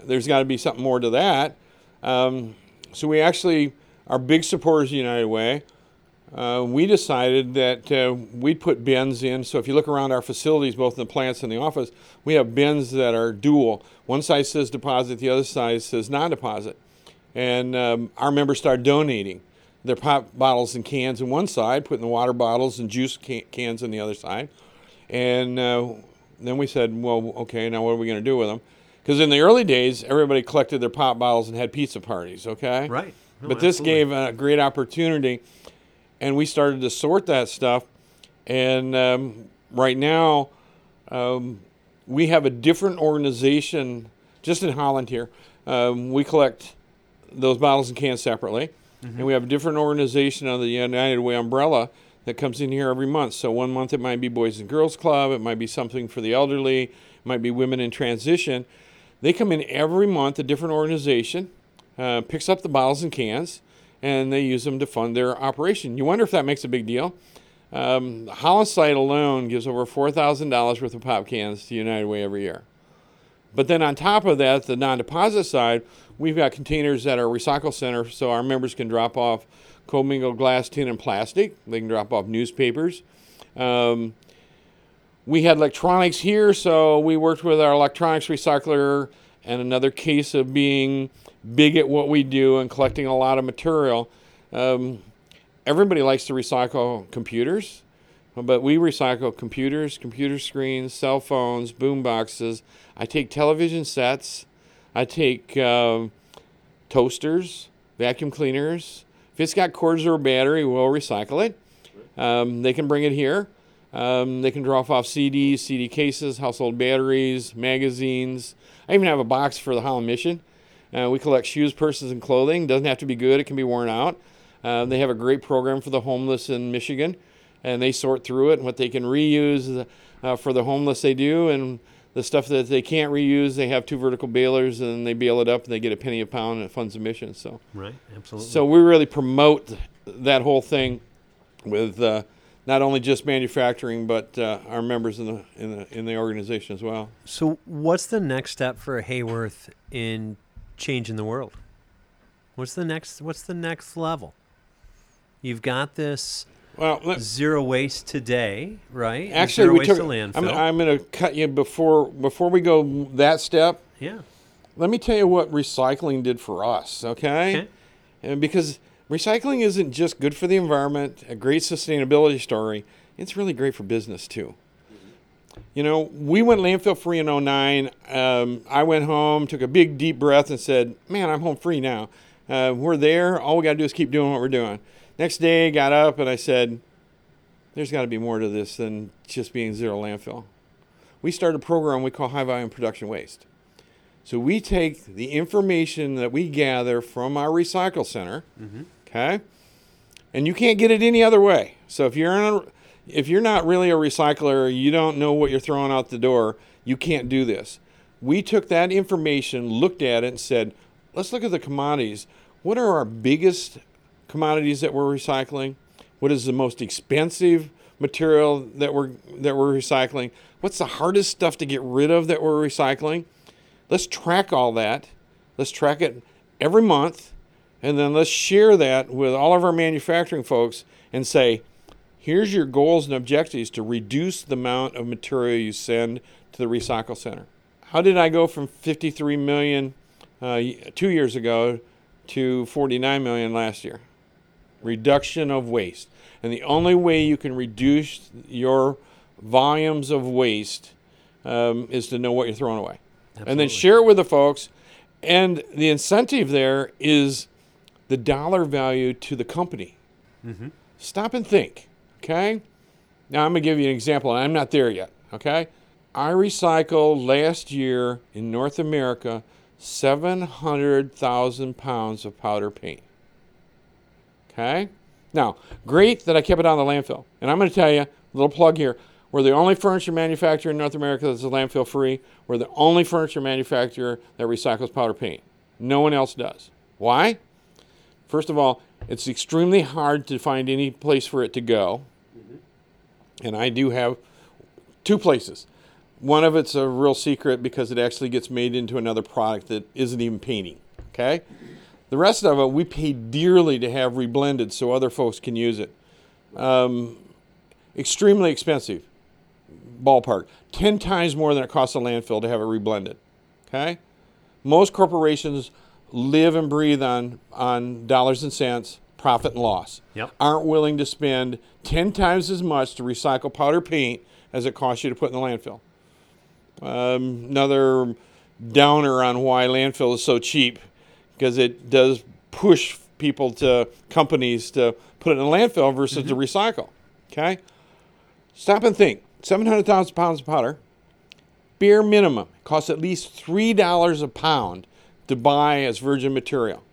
there's got to be something more to that. Um, so we actually are big supporters of United Way. Uh, we decided that uh, we'd put bins in. So if you look around our facilities, both in the plants and the office, we have bins that are dual. One side says deposit, the other side says non-deposit. And um, our members started donating their pop bottles and cans on one side, putting the water bottles and juice can- cans on the other side. And uh, then we said, well, okay, now what are we going to do with them? Because in the early days, everybody collected their pop bottles and had pizza parties, okay? Right. No, but this absolutely. gave a great opportunity, and we started to sort that stuff. And um, right now, um, we have a different organization just in Holland here. Um, we collect those bottles and cans separately, and we have a different organization under the United Way umbrella that comes in here every month. So one month it might be Boys and Girls Club, it might be something for the elderly, it might be Women in Transition. They come in every month, a different organization uh, picks up the bottles and cans, and they use them to fund their operation. You wonder if that makes a big deal. Um, Holland site alone gives over $4,000 worth of pop cans to United Way every year. But then on top of that, the non-deposit side, we've got containers at our recycle center, so our members can drop off commingled glass, tin, and plastic. They can drop off newspapers. Um, we had electronics here, so we worked with our electronics recycler and another case of being big at what we do and collecting a lot of material. Um, everybody likes to recycle computers, but we recycle computers, computer screens, cell phones, boom boxes. I take television sets. I take um, toasters, vacuum cleaners. If it's got cords or a battery, we'll recycle it. Um, they can bring it here. Um, they can drop off CDs, CD cases, household batteries, magazines. I even have a box for the Holland Mission. Uh, we collect shoes, purses, and clothing. Doesn't have to be good; it can be worn out. Uh, they have a great program for the homeless in Michigan, and they sort through it and what they can reuse uh, for the homeless. They do, and the stuff that they can't reuse, they have two vertical balers, and they bale it up, and they get a penny a pound, and it funds the mission. So, Right. Absolutely. so we really promote that whole thing with uh, not only just manufacturing, but uh, our members in the in the in the organization as well. So, what's the next step for Haworth in changing the world? What's the next? What's the next level? You've got this Well, let, zero waste today, right? actually, zero we waste took. to I'm, landfill. I'm going to cut you before before we go that step. yeah. Let me tell you what recycling did for us. Okay, Okay. and because recycling isn't just good for the environment, a great sustainability story. It's really great for business too. You know, we went landfill free in 09. Um, I went home, took a big deep breath, and said, Man, I'm home free now. Uh, we're there. All we got to do is keep doing what we're doing. Next day, got up and I said, There's got to be more to this than just being zero landfill. We started a program we call High Volume Production Waste. So we take the information that we gather from our recycle center, okay, and you can't get it any other way. So if you're in a, if you're not really a recycler, you don't know what you're throwing out the door. You can't do this. We took that information, looked at it, and said, let's look at the commodities. What are our biggest commodities that we're recycling? What is the most expensive material that we're that we're recycling? What's the hardest stuff to get rid of that we're recycling? Let's track all that. Let's track it every month, and then let's share that with all of our manufacturing folks and say, here's your goals and objectives to reduce the amount of material you send to the recycle center. How did I go from 53 million uh, two years ago to 49 million last year? Reduction of waste. And the only way you can reduce your volumes of waste um, is to know what you're throwing away. And then share it with the folks. And the incentive there is the dollar value to the company. Mhm. Stop and think, okay? Now I'm going to give you an example, and I'm not there yet, okay? I recycled last year in North America 700,000 pounds of powder paint. Okay? Now, great that I kept it on the landfill. And I'm going to tell you, a little plug here. We're the only furniture manufacturer in North America that's landfill free. We're the only furniture manufacturer that recycles powder paint. No one else does. Why? First of all, it's extremely hard to find any place for it to go. And I do have two places. One of it's a real secret because it actually gets made into another product that isn't even painting. Okay? The rest of it, we pay dearly to have reblended so other folks can use it. Um, extremely expensive, ballpark. 10 times more than it costs a landfill to have it reblended. Okay? Most corporations live and breathe on, on dollars and cents, profit and loss. Yep. Aren't willing to spend 10 times as much to recycle powder paint as it costs you to put in the landfill. Um, another downer on why landfill is so cheap because it does push people to companies to put it in a landfill versus to recycle. Okay? Stop and think 700,000 pounds of powder, bare minimum, costs at least $3 a pound to buy as virgin material.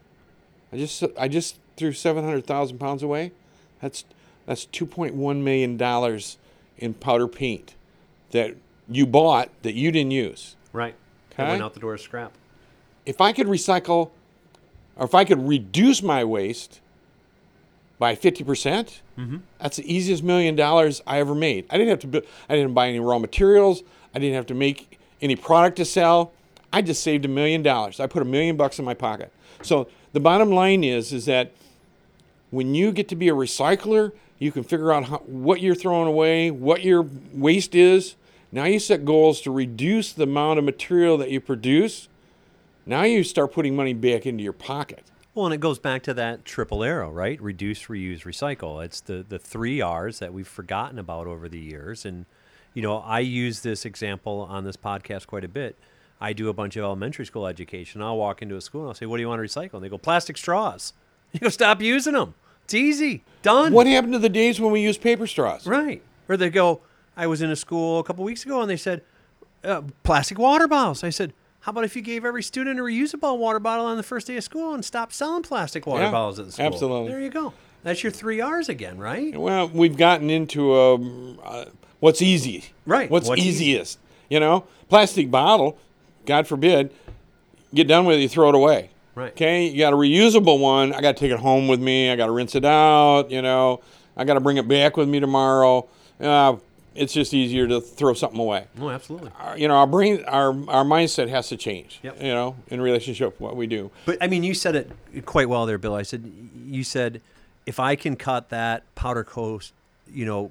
I just, I just threw 700,000 pounds away. That's, that's $2.1 million in powder paint that you bought that you didn't use. Right. That went out the door as scrap. If I could recycle, or if I could reduce my waste by 50%, percent mm-hmm. that's the easiest million dollars I ever made. I didn't have to, bu- I didn't buy any raw materials. I didn't have to make any product to sell. I just saved a million dollars. I put a million bucks in my pocket. So the bottom line is, is that when you get to be a recycler, you can figure out how, what you're throwing away, what your waste is. Now you set goals to reduce the amount of material that you produce. Now you start putting money back into your pocket. Well, and it goes back to that triple arrow, right? Reduce, reuse, recycle. It's the the three R's that we've forgotten about over the years. And you know, I use this example on this podcast quite a bit. I do a bunch of elementary school education. I'll walk into a school and I'll say, "What do you want to recycle?" And they go, "Plastic straws." You go, "Stop using them. It's easy. Done." What happened to the days when we used paper straws? Right. Or they go, I was in a school a couple weeks ago and they said, uh, plastic water bottles. I said, how about if you gave every student a reusable water bottle on the first day of school and stopped selling plastic water Yeah, bottles at the school? absolutely. There you go. That's your three R's again, right? Well, we've gotten into um, uh, what's easy. Right. What's, What's easy? easiest? You know, plastic bottle, God forbid, get done with it, you throw it away. Right. Okay, you got a reusable one. I got to take it home with me. I got to rinse it out. You know, I got to bring it back with me tomorrow. Uh, it's just easier to throw something away. Oh, absolutely. Our- you know, our brain, our our mindset has to change. Yep. You know, in relationship to what we do. But I mean, you said it quite well there, Bill. I said, you said, if I can cut that powder coat, you know,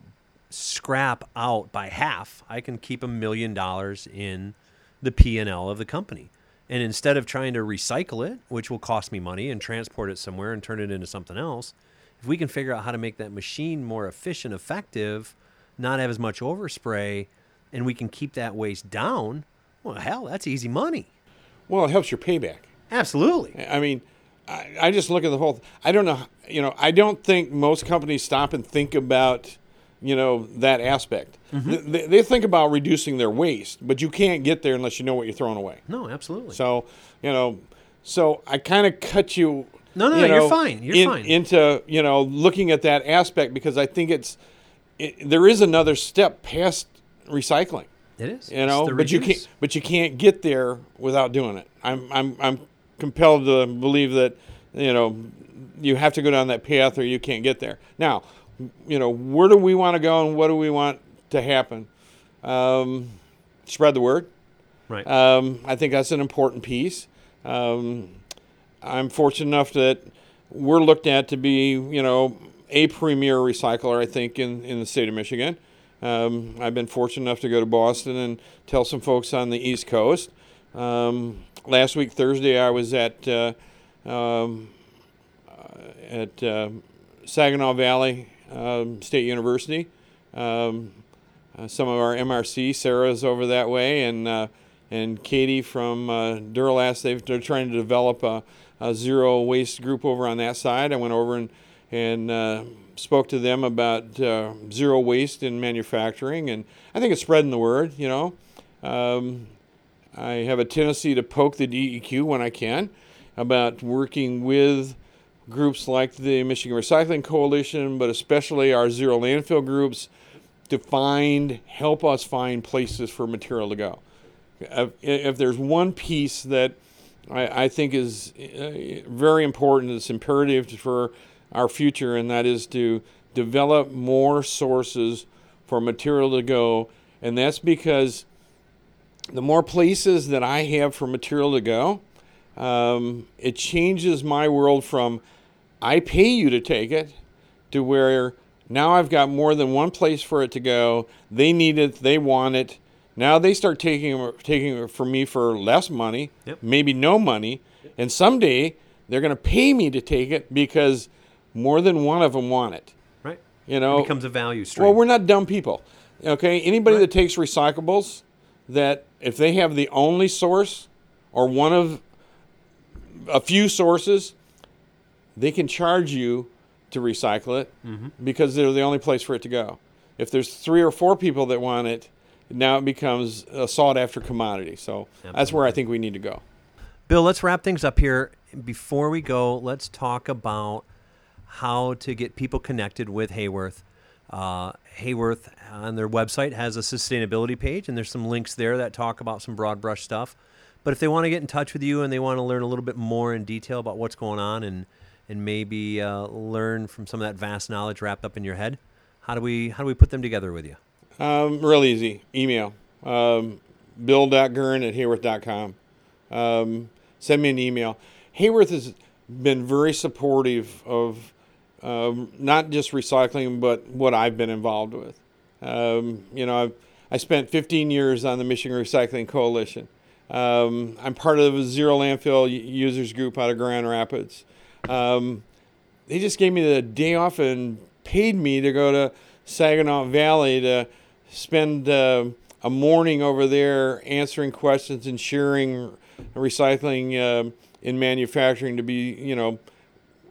scrap out by half, I can keep a million dollars in the P and L of the company. And instead of trying to recycle it, which will cost me money, and transport it somewhere and turn it into something else, if we can figure out how to make that machine more efficient, effective, not have as much overspray, and we can keep that waste down, well, hell, that's easy money. Well, it helps your payback. Absolutely. I mean, I, I just look at the whole. I don't know. You know, I don't think most companies stop and think about, you know, that aspect. Mm-hmm. They, they think about reducing their waste, but you can't get there unless you know what you're throwing away. No, absolutely. So, you know, so I kind of cut you. No, no, you you're fine. You're in- fine. Into you know looking at that aspect because I think it's it, there is another step past recycling It is. you know but you can't but you can't get there without doing it i'm i'm i'm compelled to believe that you know you have to go down that path or you can't get there now you know where do we want to go and what do we want to happen um, spread the word Right. um, I think that's an important piece. Um, I'm fortunate enough that we're looked at to be, you know, a premier recycler. I think in, in the state of Michigan. Um, I've been fortunate enough to go to Boston and tell some folks on the East Coast. Um, last week Thursday, I was at uh, um, uh, at uh, Saginaw Valley um, State University. Um, uh, some of our MRC, Sarah's over that way, and uh, and Katie from uh, Duralast. They've, they're trying to develop a, a zero waste group over on that side. I went over and and uh, spoke to them about uh, zero waste in manufacturing, and I think it's spreading the word. You know, um, I have a tendency to poke the DEQ when I can about working with groups like the Michigan Recycling Coalition, but especially our zero landfill groups to find, help us find places for material to go. If, there's one piece that I, I think is uh, very important, it's imperative for our future, and that is to develop more sources for material to go, and that's because the more places that I have for material to go, um, it changes my world from I pay you to take it to where now I've got more than one place for it to go. They need it, they want it. Now they start taking taking it from me for less money, Yep. maybe no money, and someday they're going to pay me to take it because more than one of them want it. Right. You know, It becomes a value stream. well, we're not dumb people. Okay, anybody Right. that takes recyclables, that if they have the only source or one of a few sources, they can charge you to recycle it Mm-hmm. because they're the only place for it to go. If there's three or four people that want it, now it becomes a sought after commodity. So that's where I think we need to go. Bill, let's wrap things up here. Before we go, let's talk about how to get people connected with Haworth. Uh, Haworth on their website has a sustainability page, and there's some links there that talk about some broad brush stuff. But if they want to get in touch with you and they want to learn a little bit more in detail about what's going on and and maybe uh, learn from some of that vast knowledge wrapped up in your head, how do we how do we put them together with you? Um, real easy. Email. Um, bill.gurn at haworth.com. Um, send me an email. Haworth has been very supportive of um, not just recycling, but what I've been involved with. Um, you know, I've, I spent 15 years on the Michigan Recycling Coalition. Um, I'm part of a zero landfill users group out of Grand Rapids. Um, they just gave me the day off and paid me to go to Saginaw Valley to spend uh, a morning over there answering questions and sharing recycling um in manufacturing to be, you know,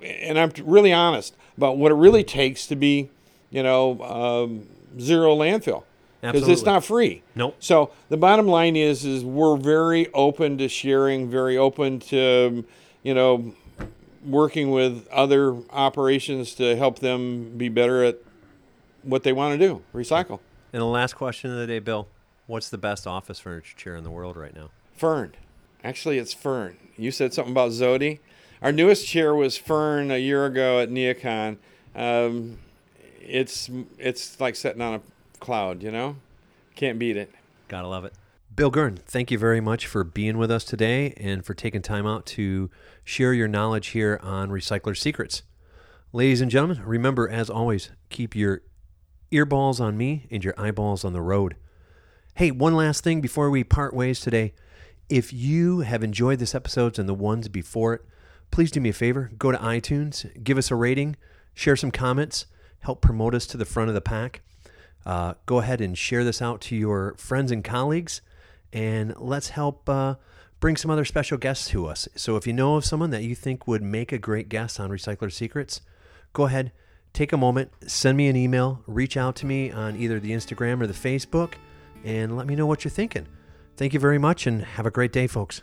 and I'm really honest about what it really takes to be, you know, um, zero landfill because it's not free. Nope. So the bottom line is, is we're very open to sharing, very open to, you know, working with other operations to help them be better at what they want to do, recycle. And the last question of the day, Bill, what's the best office furniture chair in the world right now? Fern. Actually, it's Fern. You said something about Zody. Our newest chair was Fern a year ago at Neocon. Um, it's it's like sitting on a cloud, you know. Can't beat it. Gotta love it. Bill Gurn, thank you very much for being with us today and for taking time out to share your knowledge here on Recycler Secrets. Ladies and gentlemen, remember, as always, keep your earballs on me and your eyeballs on the road. Hey, one last thing before we part ways today. If you have enjoyed this episode and the ones before it, please do me a favor. Go to iTunes, give us a rating, share some comments, help promote us to the front of the pack. Uh, go ahead and share this out to your friends and colleagues, and let's help uh, bring some other special guests to us. So if you know of someone that you think would make a great guest on Recycler Secrets, go ahead, take a moment, send me an email, reach out to me on either the Instagram or the Facebook, and let me know what you're thinking. Thank you very much, and have a great day, folks.